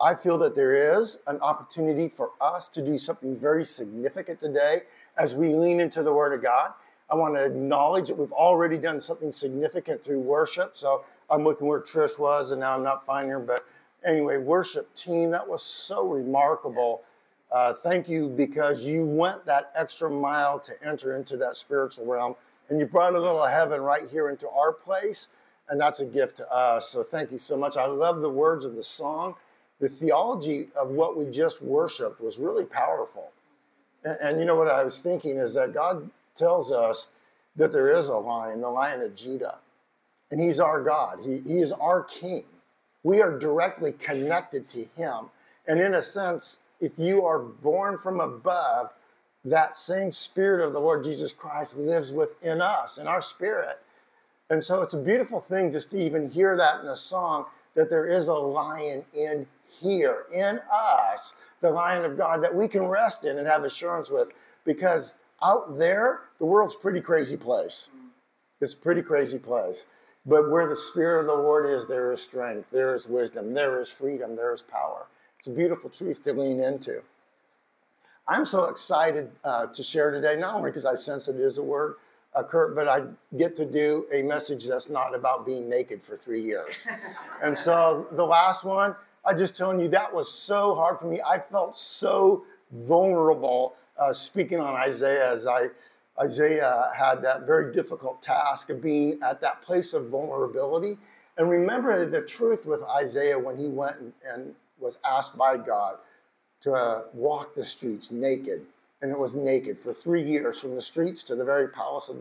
I feel that there is an opportunity for us to do something very significant today as we lean into the Word of God. I want to acknowledge that we've already done something significant through worship. So I'm looking where Trish was, and now I'm not finding her. But anyway, worship team, that was so remarkable. Uh, thank you because you went that extra mile to enter into that spiritual realm, and you brought a little heaven right here into our place, and that's a gift to us. So thank you so much. I love the words of the song. The theology of what we just worshiped was really powerful. And, and you know what I was thinking is that God tells us that there is a lion, the lion of Judah. And he's our God, he, he is our king. We are directly connected to him. And in a sense, if you are born from above, that same spirit of the Lord Jesus Christ lives within us, in our spirit. And so it's a beautiful thing just to even hear that in a song that there is a lion in here, in us, the lion of God that we can rest in and have assurance with because out there, the world's pretty crazy place. It's a pretty crazy place. But where the Spirit of the Lord is, there is strength, there is wisdom, there is freedom, there is power. It's a beautiful truth to lean into. I'm so excited uh, to share today, not only because I sense it is a word, uh, Kurt, but I get to do a message that's not about being naked for three years. and so the last one, I just telling you, that was so hard for me. I felt so vulnerable uh, speaking on Isaiah as I, Isaiah had that very difficult task of being at that place of vulnerability. And remember the truth with Isaiah when he went and, and was asked by God to uh, walk the streets naked. And it was naked for three years from the streets to the very palace of,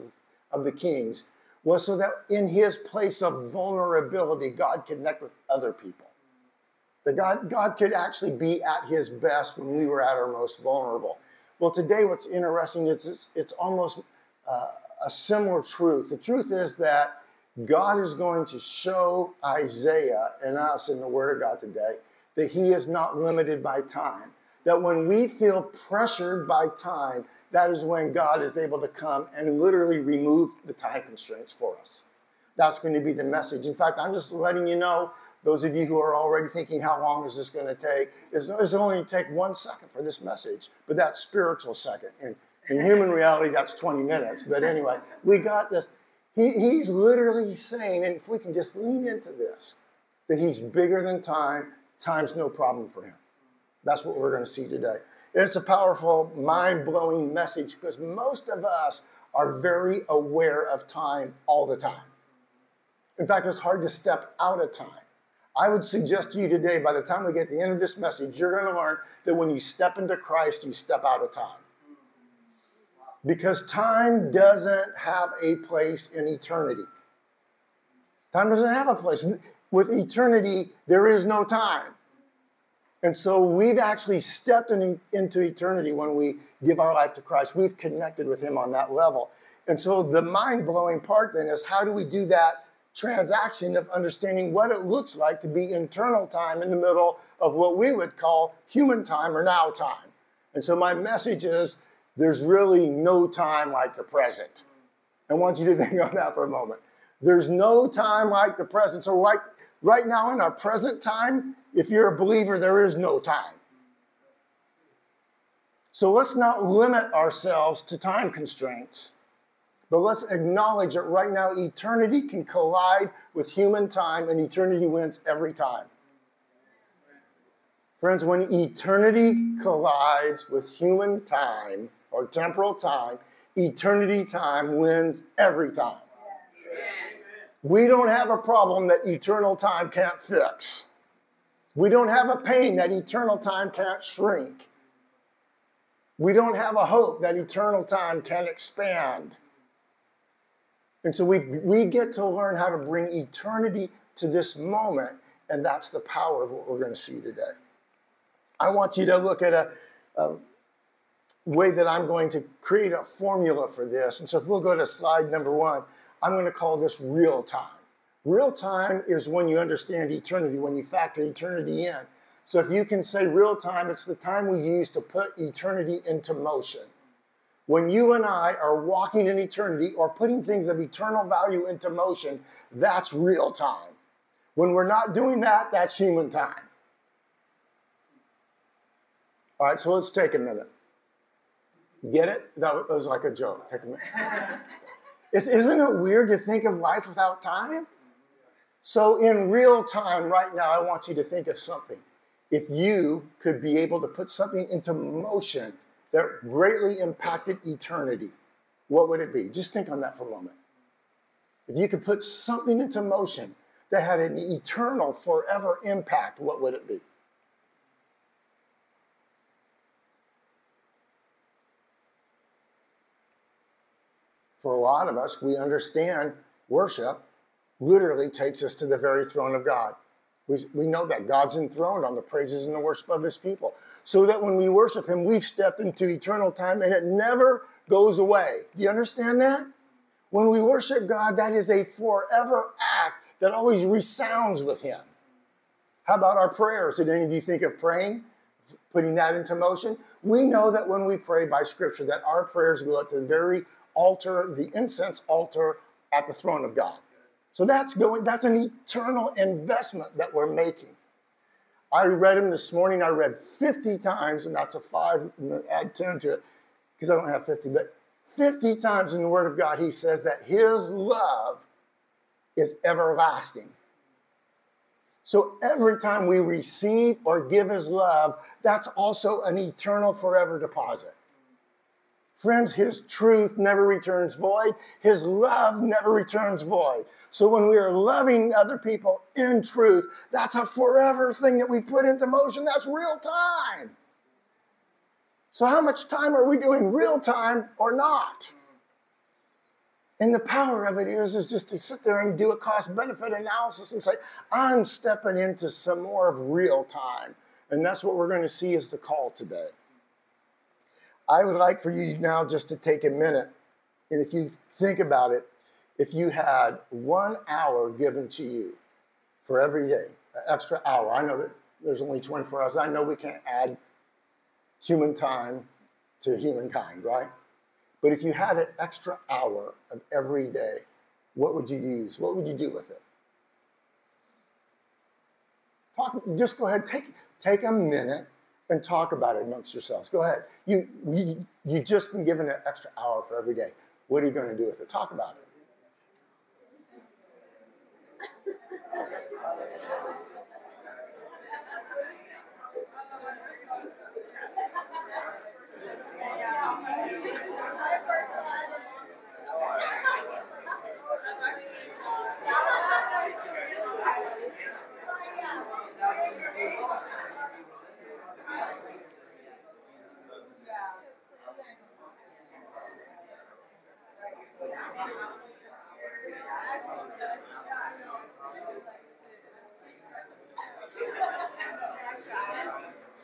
of the kings, was so that in his place of vulnerability, God connect with other people. That God, God could actually be at his best when we were at our most vulnerable. Well, today, what's interesting is it's, it's almost uh, a similar truth. The truth is that God is going to show Isaiah and us in the Word of God today that He is not limited by time. That when we feel pressured by time, that is when God is able to come and literally remove the time constraints for us. That's going to be the message. In fact, I'm just letting you know those of you who are already thinking, how long is this going to take? It's, only take one second for this message, but that's spiritual second. In, in human reality, that's 20 minutes. But anyway, we got this. He, he's literally saying, and if we can just lean into this, that he's bigger than time, time's no problem for him. That's what we're going to see today. It's a powerful, mind blowing message because most of us are very aware of time all the time. In fact, it's hard to step out of time. I would suggest to you today, by the time we get to the end of this message, you're going to learn that when you step into Christ, you step out of time. Because time doesn't have a place in eternity. Time doesn't have a place. With eternity, there is no time. And so we've actually stepped in, into eternity when we give our life to Christ. We've connected with Him on that level. And so the mind blowing part then is how do we do that transaction of understanding what it looks like to be internal time in the middle of what we would call human time or now time. And so my message is there's really no time like the present. I want you to think on that for a moment. There's no time like the present. So right, right now in our present time, if you're a believer, there is no time. So let's not limit ourselves to time constraints. But let's acknowledge that right now eternity can collide with human time and eternity wins every time. Friends, when eternity collides with human time or temporal time, eternity time wins every time. We don't have a problem that eternal time can't fix. We don't have a pain that eternal time can't shrink. We don't have a hope that eternal time can expand. And so we, we get to learn how to bring eternity to this moment, and that's the power of what we're going to see today. I want you to look at a, a way that I'm going to create a formula for this. And so if we'll go to slide number one, I'm going to call this real time. Real time is when you understand eternity, when you factor eternity in. So if you can say real time, it's the time we use to put eternity into motion. When you and I are walking in eternity or putting things of eternal value into motion, that's real time. When we're not doing that, that's human time. All right, so let's take a minute. Get it? That was like a joke. Take a minute. Isn't it weird to think of life without time? So, in real time, right now, I want you to think of something. If you could be able to put something into motion that greatly impacted eternity, what would it be? Just think on that for a moment. If you could put something into motion that had an eternal, forever impact, what would it be? For a lot of us, we understand worship literally takes us to the very throne of God. We, we know that God's enthroned on the praises and the worship of his people. So that when we worship him, we've stepped into eternal time and it never goes away. Do you understand that? When we worship God, that is a forever act that always resounds with him. How about our prayers? Did any of you think of praying? Putting that into motion? We know that when we pray by scripture, that our prayers go up to the very altar, the incense altar at the throne of God. So that's going, that's an eternal investment that we're making. I read him this morning, I read 50 times, and that's a five, add 10 to it, because I don't have 50, but 50 times in the Word of God, he says that his love is everlasting. So every time we receive or give his love, that's also an eternal, forever deposit. Friends, His truth never returns void. His love never returns void. So when we are loving other people in truth, that's a forever thing that we put into motion. That's real time. So, how much time are we doing real time or not? And the power of it is, is just to sit there and do a cost benefit analysis and say, I'm stepping into some more of real time. And that's what we're going to see as the call today. I would like for you now just to take a minute, and if you think about it, if you had one hour given to you for every day, an extra hour, I know that there's only 24 hours. I know we can't add human time to humankind, right? But if you had an extra hour of every day, what would you use? What would you do with it? Talk, just go ahead, take, take a minute and talk about it amongst yourselves. Go ahead. You, you, you've just been given an extra hour for every day. What are you going to do with it? Talk about it.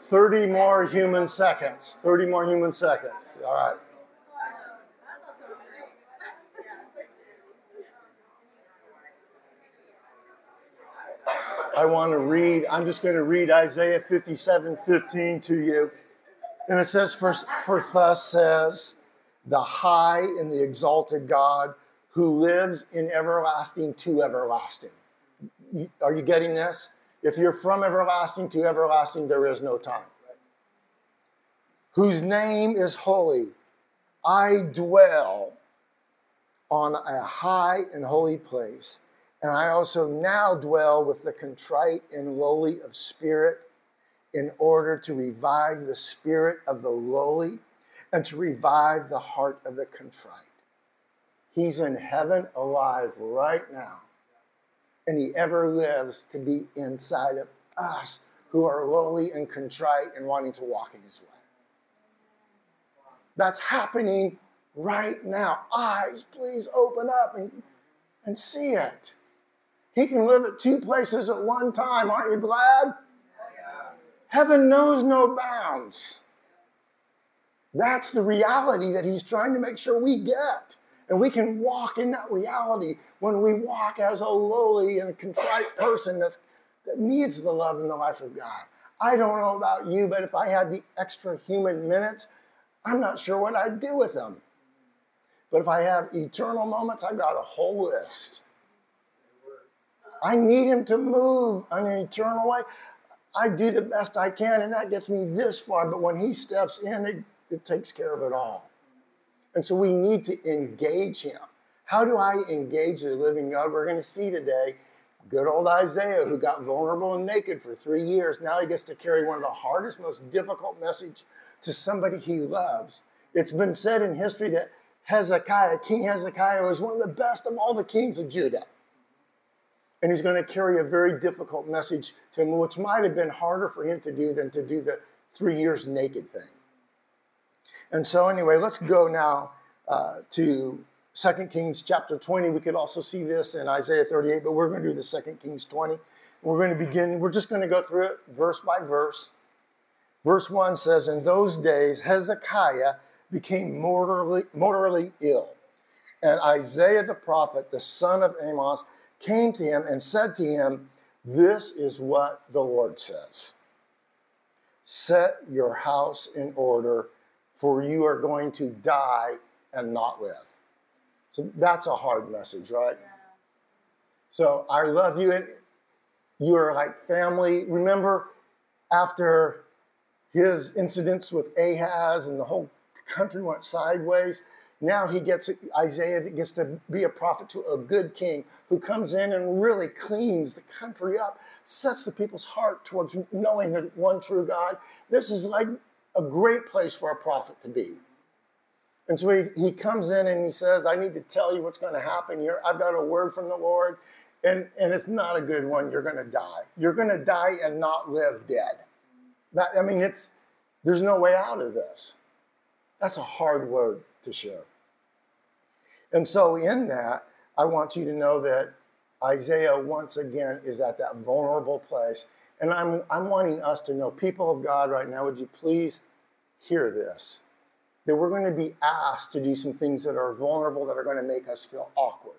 Thirty more human seconds. Thirty more human seconds. All right. I want to read, I'm just going to read Isaiah 57 15 to you. And it says, For, for thus says the high and the exalted God who lives in everlasting to everlasting. Are you getting this? If you're from everlasting to everlasting, there is no time. Whose name is holy. I dwell on a high and holy place and I also now dwell with the contrite and lowly of spirit in order to revive the spirit of the lowly and to revive the heart of the contrite. He's in heaven alive right now. And he ever lives to be inside of us who are lowly and contrite and wanting to walk in his way. That's happening right now. Eyes, please open up and, and see it. He can live at two places at one time. Aren't you glad? Heaven knows no bounds. That's the reality that he's trying to make sure we get. And we can walk in that reality when we walk as a lowly and contrite person that's, that needs the love and the life of God. I don't know about you, but if I had the extra human minutes, I'm not sure what I'd do with them. But if I have eternal moments, I've got a whole list. I need him to move in an eternal way. I do the best I can, and that gets me this far. But when he steps in, it, it takes care of it all. And so we need to engage him. How do I engage the living God? We're going to see today good old Isaiah, who got vulnerable and naked for three years. Now he gets to carry one of the hardest, most difficult message to somebody he loves. It's been said in history that Hezekiah, King Hezekiah, was one of the best of all the kings of Judah. And he's going to carry a very difficult message to him, which might have been harder for him to do than to do the three years naked thing. And so, anyway, let's go now uh, to 2 Kings chapter 20. We could also see this in Isaiah 38, but we're going to do the 2 Kings 20. We're going to begin, we're just going to go through it verse by verse. Verse 1 says, In those days, Hezekiah became mortally, mortally ill. And Isaiah the prophet, the son of Amos, came to him and said to him, This is what the Lord says Set your house in order, for you are going to die and not live. So that's a hard message, right? So I love you, and you're like family. Remember, after his incidents with Ahaz and the whole country went sideways, now he gets Isaiah that gets to be a prophet to a good king who comes in and really cleans the country up, sets the people's heart towards knowing the one true God. This is like a great place for a prophet to be. And so he, he comes in and he says, I need to tell you what's going to happen here. I've got a word from the Lord, and, and it's not a good one. You're going to die. You're going to die and not live dead. That, I mean, it's, there's no way out of this. That's a hard word to share. And so, in that, I want you to know that Isaiah, once again, is at that vulnerable place. And I'm, I'm wanting us to know, people of God, right now, would you please hear this? That we're going to be asked to do some things that are vulnerable, that are going to make us feel awkward.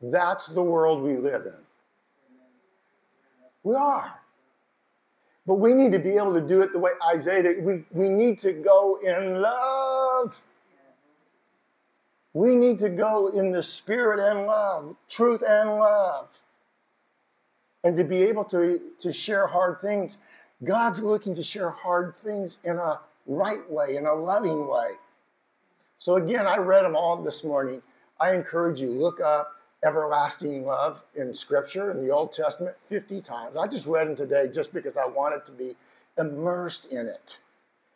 That's the world we live in. We are. But we need to be able to do it the way Isaiah did. We, we need to go in love. We need to go in the spirit and love, truth and love. And to be able to, to share hard things. God's looking to share hard things in a right way, in a loving way. So again, I read them all this morning. I encourage you, look up everlasting love in Scripture in the Old Testament 50 times. I just read them today just because I wanted to be immersed in it.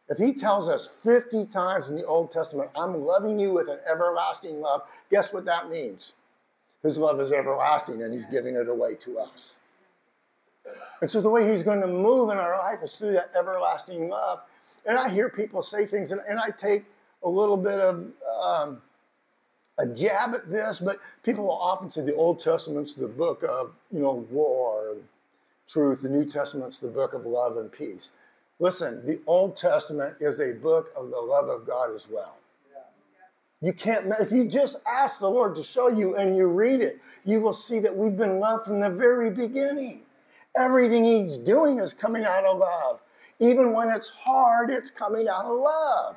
If he tells us 50 times in the Old Testament, I'm loving you with an everlasting love, guess what that means? His love is everlasting and he's giving it away to us. And so the way he's going to move in our life is through that everlasting love. And I hear people say things, and, and I take a little bit of um, a jab at this, but people will often say the Old Testament's the book of, you know, war and truth. The New Testament's the book of love and peace. Listen, the Old Testament is a book of the love of God as well. You can't, if you just ask the Lord to show you and you read it, you will see that we've been loved from the very beginning. Everything He's doing is coming out of love. Even when it's hard, it's coming out of love.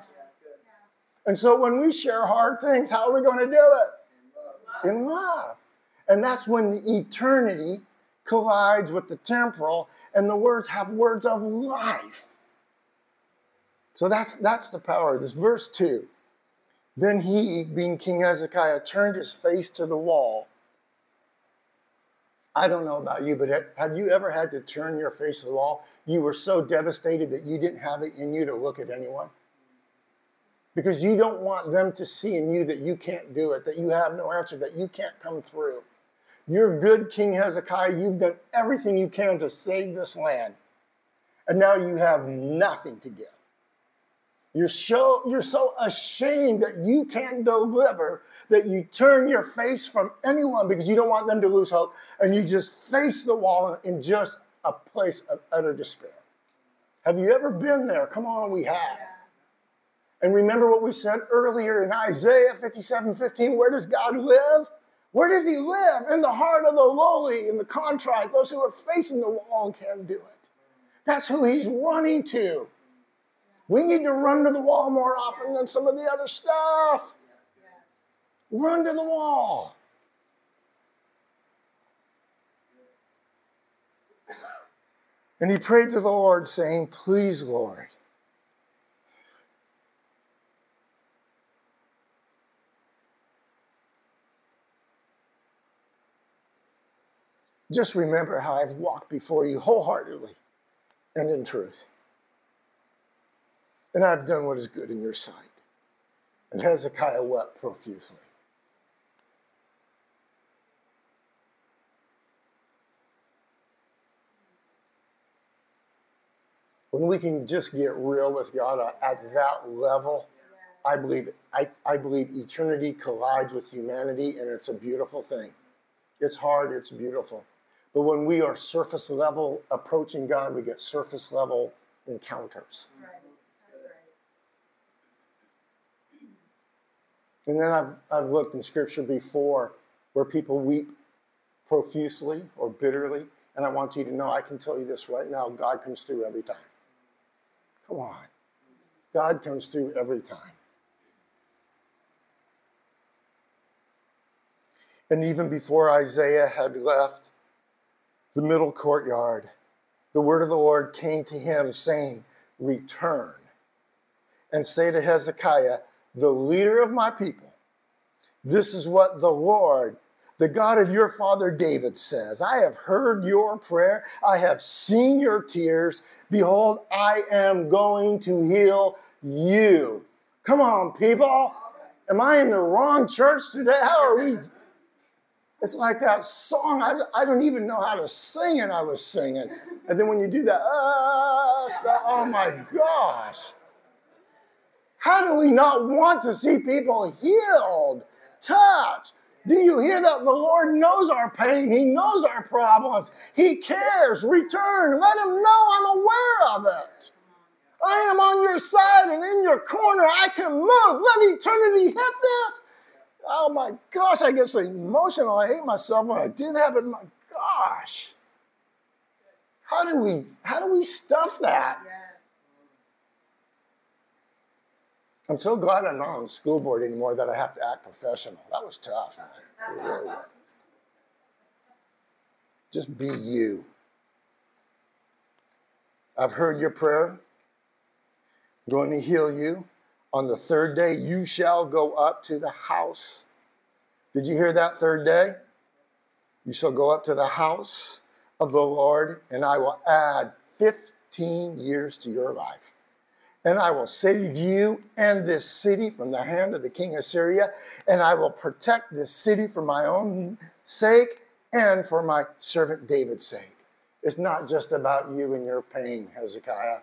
And so when we share hard things, how are we going to do it? In love. And that's when the eternity collides with the temporal, and the words have words of life. So that's, that's the power of this. Verse 2 Then he, being King Hezekiah, turned his face to the wall. I don't know about you, but have you ever had to turn your face to the wall? You were so devastated that you didn't have it in you to look at anyone? Because you don't want them to see in you that you can't do it, that you have no answer, that you can't come through. You're good, King Hezekiah. You've done everything you can to save this land. And now you have nothing to give. You're so, you're so ashamed that you can't deliver that you turn your face from anyone because you don't want them to lose hope and you just face the wall in just a place of utter despair. Have you ever been there? Come on, we have. And remember what we said earlier in Isaiah 57 15 where does God live? Where does he live? In the heart of the lowly and the contrite, those who are facing the wall and can't do it. That's who he's running to. We need to run to the wall more often than some of the other stuff. Run to the wall. And he prayed to the Lord, saying, Please, Lord, just remember how I've walked before you wholeheartedly and in truth. And I've done what is good in your sight. And Hezekiah wept profusely. When we can just get real with God at that level, I believe I, I believe eternity collides with humanity, and it's a beautiful thing. It's hard, it's beautiful. But when we are surface level approaching God, we get surface level encounters. And then I've, I've looked in scripture before where people weep profusely or bitterly. And I want you to know, I can tell you this right now God comes through every time. Come on. God comes through every time. And even before Isaiah had left the middle courtyard, the word of the Lord came to him, saying, Return and say to Hezekiah, the leader of my people, this is what the Lord, the God of your father David says I have heard your prayer, I have seen your tears. Behold, I am going to heal you. Come on, people. Am I in the wrong church today? How are we? It's like that song. I, I don't even know how to sing it. I was singing. And then when you do that, uh, stuff, oh my gosh. How do we not want to see people healed, touched? Do you hear that? The Lord knows our pain. He knows our problems. He cares. Return. Let Him know I'm aware of it. I am on your side and in your corner. I can move. Let eternity hit this. Oh my gosh, I get so emotional. I hate myself when I do that, but my gosh. How do we how do we stuff that? I'm so glad I'm not on the school board anymore that I have to act professional. That was tough, man. It really was. Just be you. I've heard your prayer. I'm going to heal you. On the third day, you shall go up to the house. Did you hear that third day? You shall go up to the house of the Lord, and I will add 15 years to your life. And I will save you and this city from the hand of the king of Assyria, and I will protect this city for my own sake and for my servant David's sake. It's not just about you and your pain, Hezekiah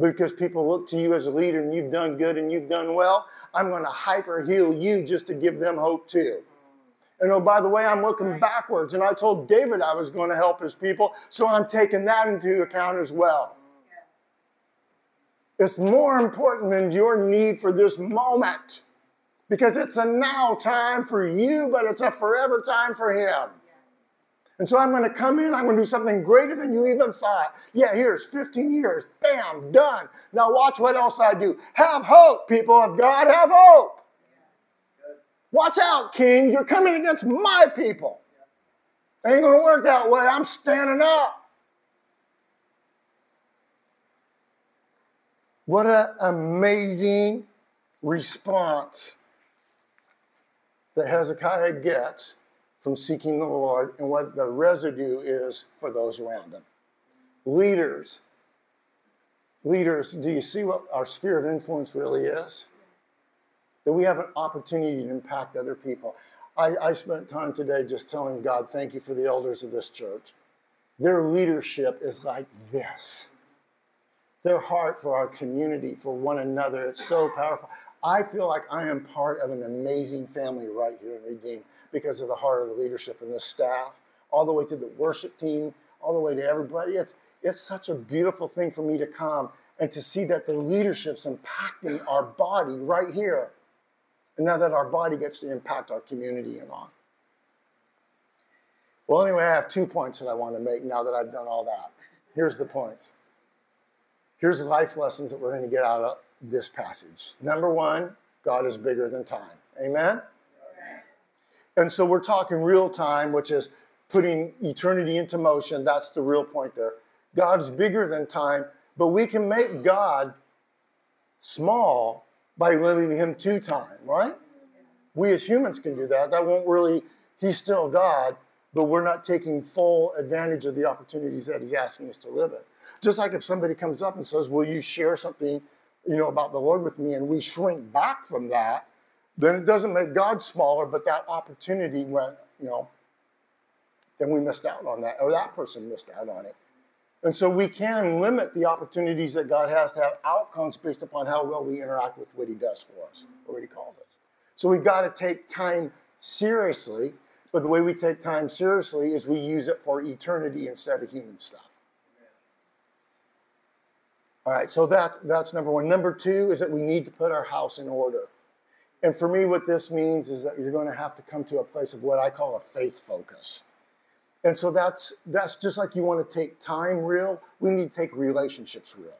because people look to you as a leader and you've done good and you've done well, I'm going to hyper heal you just to give them hope too. And oh, by the way, I'm looking backwards. And I told David I was going to help his people, so I'm taking that into account as well. It's more important than your need for this moment because it's a now time for you, but it's a forever time for him. And so I'm going to come in, I'm going to do something greater than you even thought. Yeah, here's 15 years. Bam, done. Now watch what else I do. Have hope, people of God, have hope. Watch out, King. You're coming against my people. ain't going to work that way. I'm standing up. What an amazing response that Hezekiah gets from seeking the Lord and what the residue is for those around him. Leaders. Leaders, do you see what our sphere of influence really is? That we have an opportunity to impact other people. I, I spent time today just telling God, thank you for the elders of this church. Their leadership is like this their heart for our community, for one another. It's so powerful. I feel like I am part of an amazing family right here in Redeem because of the heart of the leadership and the staff, all the way to the worship team, all the way to everybody. It's, it's such a beautiful thing for me to come and to see that the leadership's impacting our body right here. And now that our body gets to impact our community and on. Well, anyway, I have two points that I want to make now that I've done all that. Here's the points. Here's the life lessons that we're going to get out of this passage. Number one, God is bigger than time. Amen? And so we're talking real time, which is putting eternity into motion. That's the real point there. God is bigger than time, but we can make God small by limiting him to time, right? We as humans can do that. That won't really, he's still God, but we're not taking full advantage of the opportunities that he's asking us to live in. Just like if somebody comes up and says, Will you share something, you know, about the Lord with me? And we shrink back from that, then it doesn't make God smaller, but that opportunity went, you know, then we missed out on that, or that person missed out on it. And so we can limit the opportunities that God has to have outcomes based upon how well we interact with what He does for us, or what He calls us. So we've got to take time seriously, but the way we take time seriously is we use it for eternity instead of human stuff. All right, so that, that's number one. Number two is that we need to put our house in order. And for me, what this means is that you're going to have to come to a place of what I call a faith focus. And so that's that's just like you want to take time real, we need to take relationships real.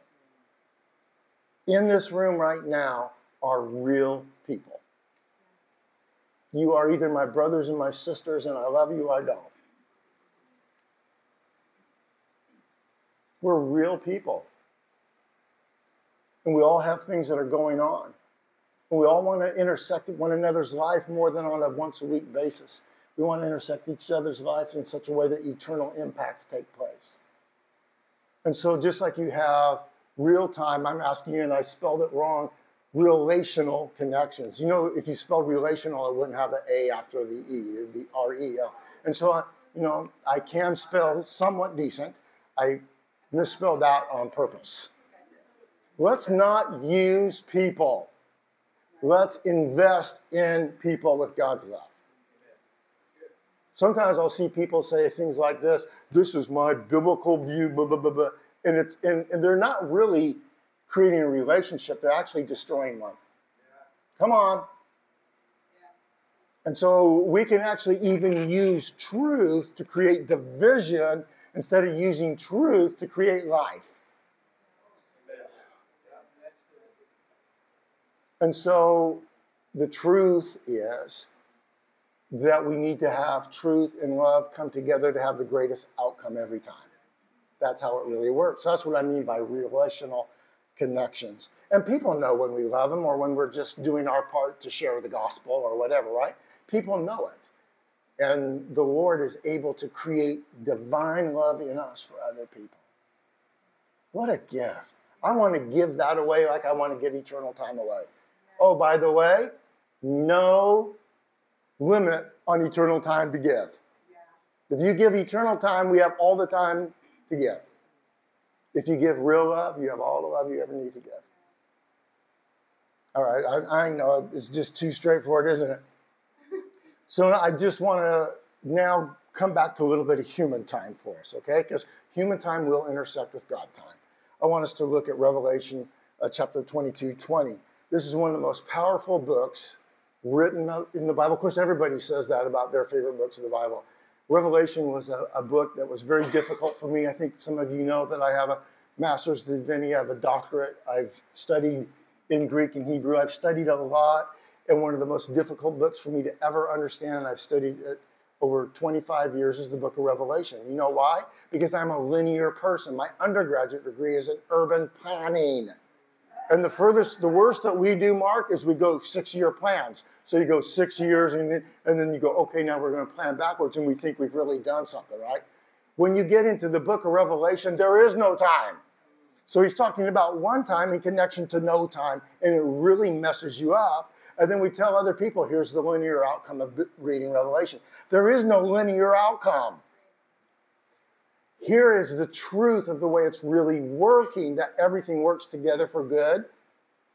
In this room right now are real people. You are either my brothers and my sisters, and I love you, I don't. We're real people. And we all have things that are going on. And we all want to intersect one another's life more than on a once a week basis. We want to intersect each other's lives in such a way that eternal impacts take place. And so, just like you have real time, I'm asking you, and I spelled it wrong, relational connections. You know, if you spelled relational, it wouldn't have an A after the E, it would be R E L. And so, you know, I can spell somewhat decent. I misspelled that on purpose. Let's not use people. Let's invest in people with God's love. Sometimes I'll see people say things like this this is my biblical view, blah, blah, blah, blah. And, it's, and, and they're not really creating a relationship, they're actually destroying one. Come on. And so we can actually even use truth to create division instead of using truth to create life. And so the truth is that we need to have truth and love come together to have the greatest outcome every time. That's how it really works. That's what I mean by relational connections. And people know when we love them or when we're just doing our part to share the gospel or whatever, right? People know it. And the Lord is able to create divine love in us for other people. What a gift. I want to give that away like I want to give eternal time away. Oh, by the way, no limit on eternal time to give. If you give eternal time, we have all the time to give. If you give real love, you have all the love you ever need to give. All right, I, I know it's just too straightforward, isn't it? So I just want to now come back to a little bit of human time for us, okay? Because human time will intersect with God time. I want us to look at Revelation uh, chapter 22 20. This is one of the most powerful books written in the Bible. Of course, everybody says that about their favorite books of the Bible. Revelation was a, a, book that was very difficult for me. I think some of you know that I have a master's divinity, I have a doctorate. I've studied in Greek and Hebrew. I've studied a lot, and one of the most difficult books for me to ever understand, and I've studied it over 25 years, is the book of Revelation. You know why? Because I'm a linear person. My undergraduate degree is in urban planning. And the furthest, the worst that we do, Mark, is we go six-year plans. So you go six years, and then, and then you go, okay, now we're going to plan backwards, and we think we've really done something, right? When you get into the book of Revelation, there is no time. So he's talking about one time in connection to no time, and it really messes you up. And then we tell other people, here's the linear outcome of reading Revelation. There is no linear outcome. Here is the truth of the way it's really working that everything works together for good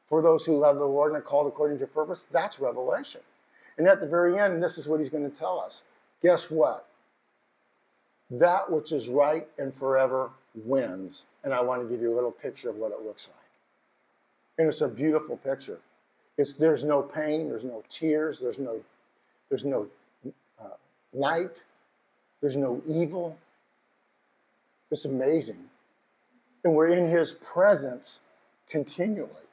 for those who love the Lord and are called according to purpose. That's revelation. And at the very end, this is what he's going to tell us. Guess what? That which is right and forever wins. And I want to give you a little picture of what it looks like. And it's a beautiful picture. It's, there's no pain, there's no tears, there's no, there's no uh, night, there's no evil, it's amazing. And we're in his presence continually.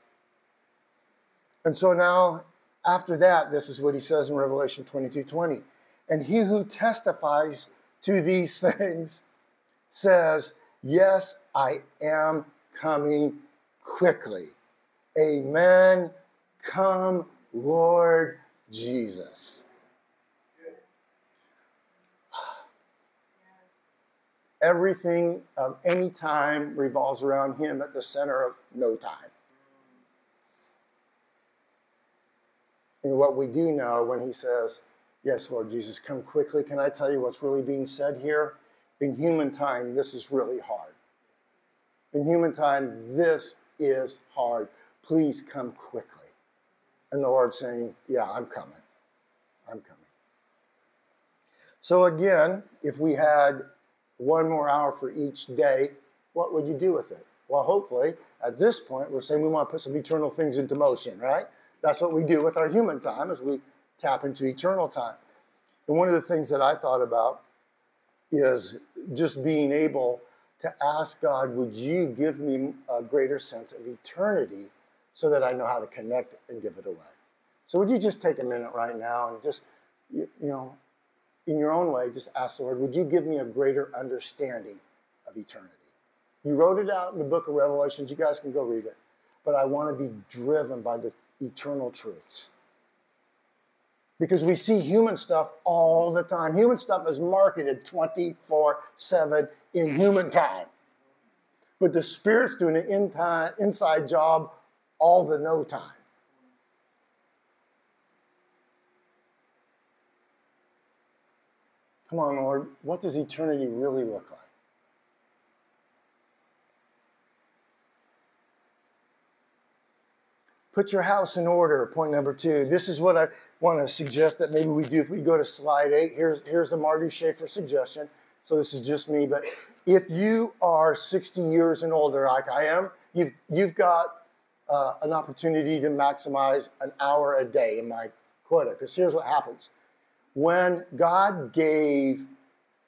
And so now, after that, this is what he says in Revelation 22 20. And he who testifies to these things says, Yes, I am coming quickly. Amen. Come, Lord Jesus. Everything of any time revolves around Him at the center of no time. And what we do know when He says, Yes, Lord Jesus, come quickly, can I tell you what's really being said here? In human time, this is really hard. In human time, this is hard. Please come quickly. And the Lord saying, Yeah, I'm coming. I'm coming. So, again, if we had one more hour for each day, what would you do with it? Well, hopefully, at this point, we're saying we want to put some eternal things into motion, right? That's what we do with our human time as we tap into eternal time. And one of the things that I thought about is just being able to ask God, would you give me a greater sense of eternity so that I know how to connect and give it away? So would you just take a minute right now and just, you, know, in your own way, just ask the Lord, would you give me a greater understanding of eternity? You wrote it out in the book of Revelations. You guys can go read it. But I want to be driven by the eternal truths. Because we see human stuff all the time. Human stuff is marketed 24 7 in human time. But the Spirit's doing an inside job all the no time. Come on, Lord, what does eternity really look like? Put your house in order, point number two. This is what I want to suggest that maybe we do if we go to slide eight. Here's, here's a Marty Schaefer suggestion. So this is just me, but if you are 60 years and older, like I am, you've, you've got uh, an opportunity to maximize an hour a day in my quota. Because here's what happens when God gave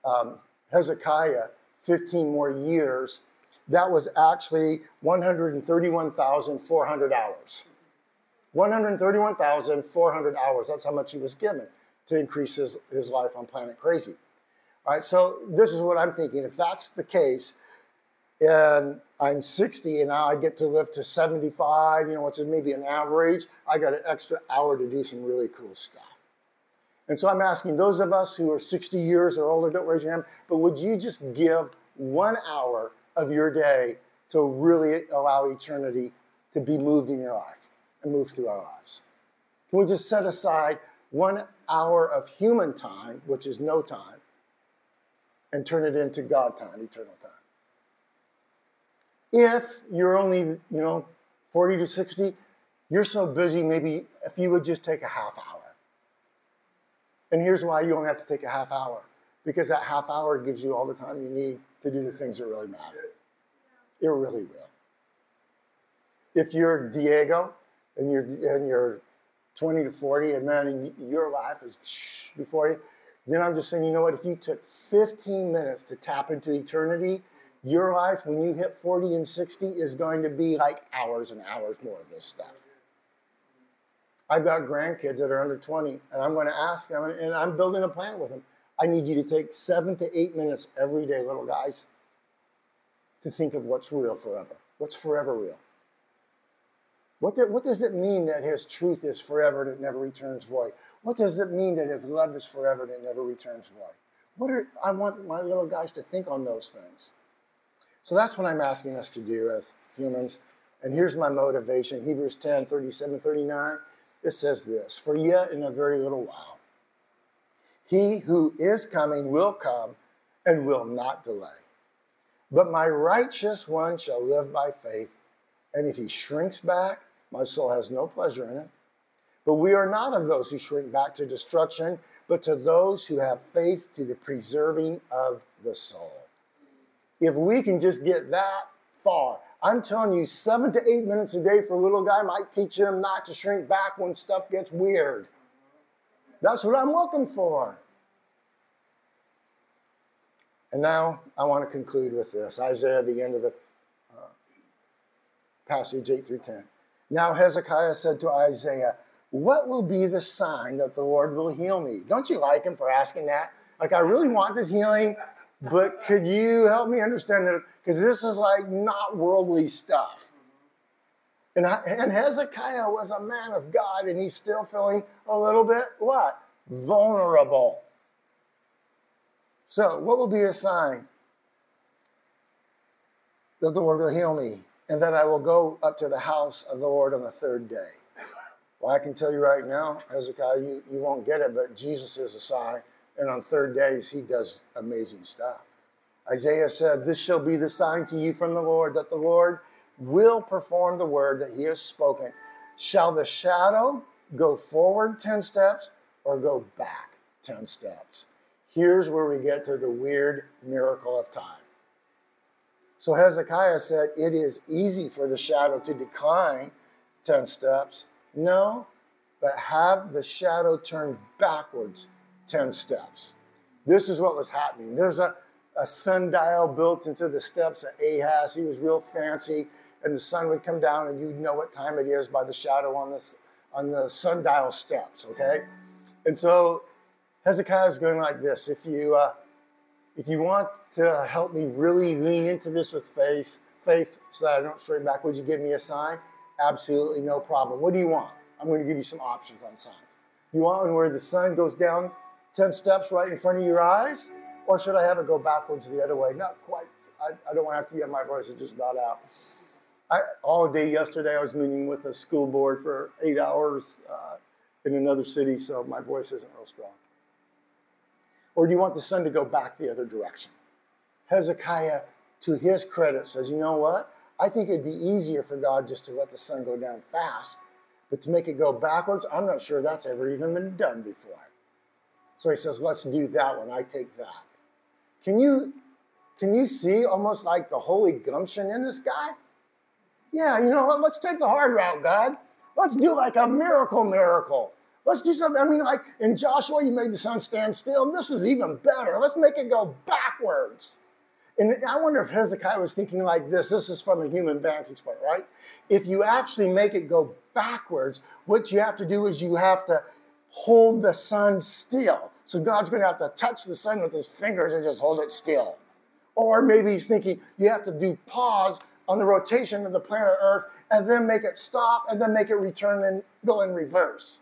um, Hezekiah 15 more years, that was actually 131,400 hours. 131,400 hours. That's how much he was given to increase his, his life on planet crazy. All right, so this is what I'm thinking. If that's the case, and I'm 60 and now I get to live to 75, you know, which is maybe an average, I got an extra hour to do some really cool stuff. And so I'm asking those of us who are 60 years or older, don't raise your hand, but would you just give one hour of your day to really allow eternity to be moved in your life and move through our lives? Can we just set aside one hour of human time, which is no time, and turn it into God time, eternal time? If you're only, you know, 40 to 60, you're so busy, maybe if you would just take a half hour and here's why you only have to take a half hour because that half hour gives you all the time you need to do the things that really matter. It really will. If you're Diego and you're, and you're 20 to 40 and man, your life is before you, then I'm just saying, you know what? If you took 15 minutes to tap into eternity, your life when you hit 40 and 60 is going to be like hours and hours more of this stuff. I've got grandkids that are under 20, and I'm going to ask them, and I'm building a plan with them. I need you to take seven to eight minutes every day, little guys, to think of what's real forever. What's forever real? What, do, what does it mean that His truth is forever and it never returns void? What does it mean that His love is forever and it never returns void? What are, I want my little guys to think on those things. So that's what I'm asking us to do as humans. And here's my motivation Hebrews 10 37 39 it says this For yet in a very little while, he who is coming will come and will not delay. But my righteous one shall live by faith, and if he shrinks back, my soul has no pleasure in it. But we are not of those who shrink back to destruction, but to those who have faith to the preserving of the soul. If we can just get that far, I'm telling you, seven to eight minutes a day for a little guy might teach him not to shrink back when stuff gets weird. That's what I'm looking for. And now I want to conclude with this Isaiah, the end of the uh, passage 8 through 10. Now Hezekiah said to Isaiah, What will be the sign that the Lord will heal me? Don't you like him for asking that? Like, I really want this healing, but could you help me understand that? Because this is like not worldly stuff. And, I, and Hezekiah was a man of God, and he's still feeling a little bit what? Vulnerable. So, what will be a sign that the Lord will heal me and that I will go up to the house of the Lord on the third day? Well, I can tell you right now, Hezekiah, you, you won't get it, but Jesus is a sign. And on third days, he does amazing stuff. Isaiah said, This shall be the sign to you from the Lord that the Lord will perform the word that he has spoken. Shall the shadow go forward 10 steps or go back 10 steps? Here's where we get to the weird miracle of time. So Hezekiah said, It is easy for the shadow to decline 10 steps. No, but have the shadow turn backwards 10 steps. This is what was happening. There's a, a sundial built into the steps of Ahaz. He was real fancy and the sun would come down, and you'd know what time it is by the shadow on the, on the sundial steps, okay? And so Hezekiah is going like this. If you, uh, if you want to help me really lean into this with faith, faith so that I don't shrink back, would you give me a sign? Absolutely no problem. What do you want? I'm going to give you some options on signs. You want one where the sun goes down 10 steps right in front of your eyes? Or should I have it go backwards the other way? Not quite. I, I don't want to have to get my voice, just about out. I, all day yesterday, I was meeting with a school board for eight hours uh, in another city, so my voice isn't real strong. Or do you want the sun to go back the other direction? Hezekiah, to his credit, says, You know what? I think it'd be easier for God just to let the sun go down fast, but to make it go backwards, I'm not sure that's ever even been done before. So he says, Let's do that one. I take that. Can you, can you see almost like the holy gumption in this guy? Yeah, you know what? Let's take the hard route, God. Let's do like a miracle miracle. Let's do something. I mean, like in Joshua, you made the sun stand still. This is even better. Let's make it go backwards. And I wonder if Hezekiah was thinking like this. This is from a human vantage point, right? If you actually make it go backwards, what you have to do is you have to hold the sun still. So God's going to have to touch the sun with his fingers and just hold it still. Or maybe he's thinking you have to do pause on the rotation of the planet Earth and then make it stop and then make it return and go in reverse.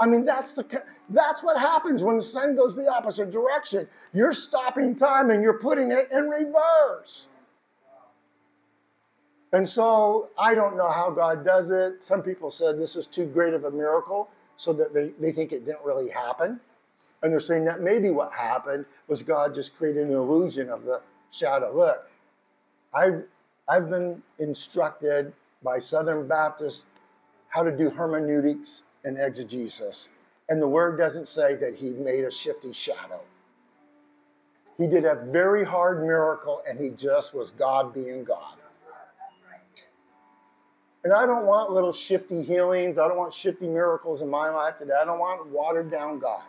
I mean, that's, the, that's what happens when the sun goes the opposite direction. You're stopping time and you're putting it in reverse. And so I don't know how God does it. Some people said this is too great of a miracle, so that they, they think it didn't really happen. And they're saying that maybe what happened was God just created an illusion of the shadow. Look, I've I've been instructed by Southern Baptists how to do hermeneutics and exegesis. And the word doesn't say that he made a shifty shadow. He did a very hard miracle and he just was God being God. And I don't want little shifty healings. I don't want shifty miracles in my life today. I don't want watered down God.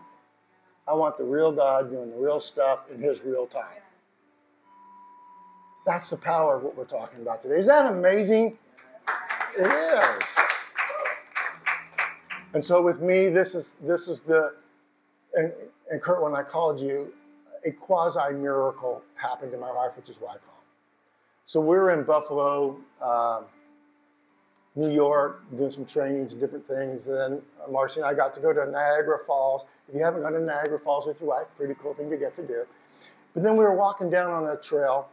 I want the real God doing the real stuff in his real time. That's the power of what we're talking about today. Is that amazing? It is. And so with me, this is this is the and, and Kurt, when I called you, a quasi miracle happened in my life, which is why I called. So we are in Buffalo, uh, New York, doing some trainings and different things. And then uh, Marcy and I got to go to Niagara Falls. If you haven't gone to Niagara Falls with your wife, pretty cool thing to get to do. But then we were walking down on a trail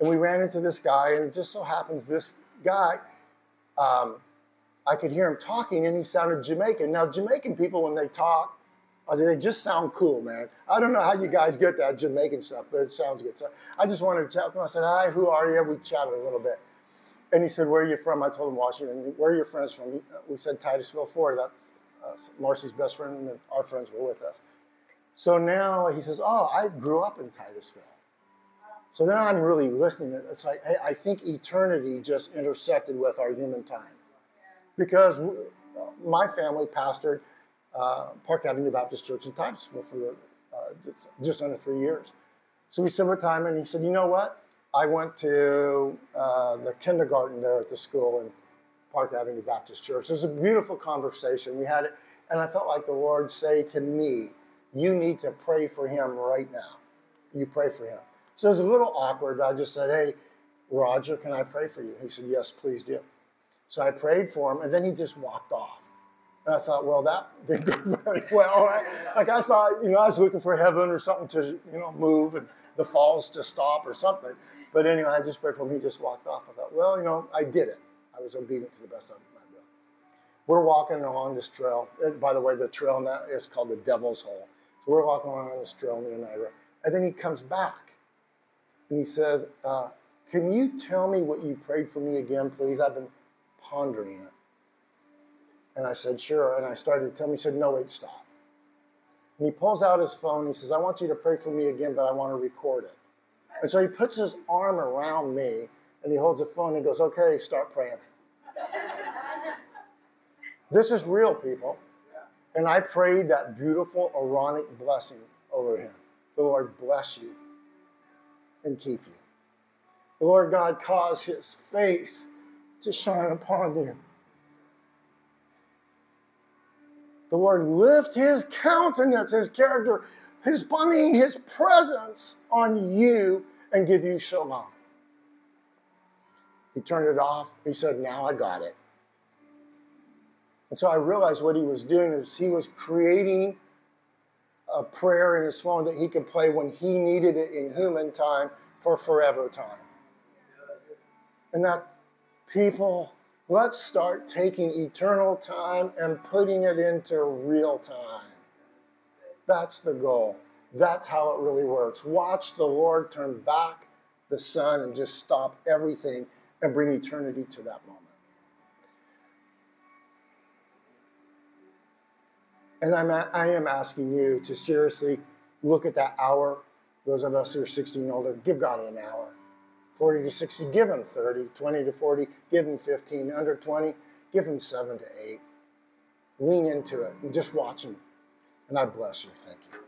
and we ran into this guy, and it just so happens this guy, um, I could hear him talking, and he sounded Jamaican. Now, Jamaican people, when they talk, they just sound cool, man. I don't know how you guys get that Jamaican stuff, but it sounds good. So I just wanted to chat him. I said, Hi, who are you? We chatted a little bit. And he said, Where are you from? I told him Washington. Where are your friends from? We said Titusville, Florida. That's uh, Marcy's best friend, and our friends were with us. So now he says, Oh, I grew up in Titusville. So then I'm really listening. It's like, I think eternity just intersected with our human time. Because my family pastored uh, Park Avenue Baptist Church in Titusville for uh, just, just under three years. So we spent time, and he said, You know what? I went to uh, the kindergarten there at the school in Park Avenue Baptist Church. It was a beautiful conversation. We had it, and I felt like the Lord say to me, You need to pray for him right now. You pray for him. So it was a little awkward. But I just said, hey, Roger, can I pray for you? He said, Yes, please do. So I prayed for him, and then he just walked off. And I thought, well, that didn't go very well. Right? Like I thought, you know, I was looking for heaven or something to, you know, move and the falls to stop or something. But anyway, I just prayed for him. He just walked off. I thought, well, you know, I did it. I was obedient to the best of my ability. We're walking along this trail. And by the way, the trail now is called the Devil's Hole. So we're walking along this trail near Niagara. And then he comes back. And he said, uh, can you tell me what you prayed for me again, please? I've been pondering it. And I said, sure. And I started to tell him, he said, no, wait, stop. And he pulls out his phone. He says, I want you to pray for me again, but I want to record it. And so he puts his arm around me and he holds the phone and goes, okay, start praying. this is real, people. And I prayed that beautiful Aaronic blessing over him. The Lord bless you and keep you. The Lord God cause his face to shine upon you. The Lord lift his countenance, his character, his I his presence on you and give you shalom. He turned it off. He said, Now I got it. And so I realized what he was doing is he was creating a prayer in his phone that he could play when he needed it in human time for forever time. And that people, let's start taking eternal time and putting it into real time. That's the goal. That's how it really works. Watch the Lord turn back the sun and just stop everything and bring eternity to that moment. And I'm, I am asking you to seriously look at that hour. Those of us who are 16 and older, give God an hour. 40 to 60, give them 30. 20 to 40, give them 15. Under 20, give them 7 to 8. Lean into it and just watch them. And I bless you. Thank you.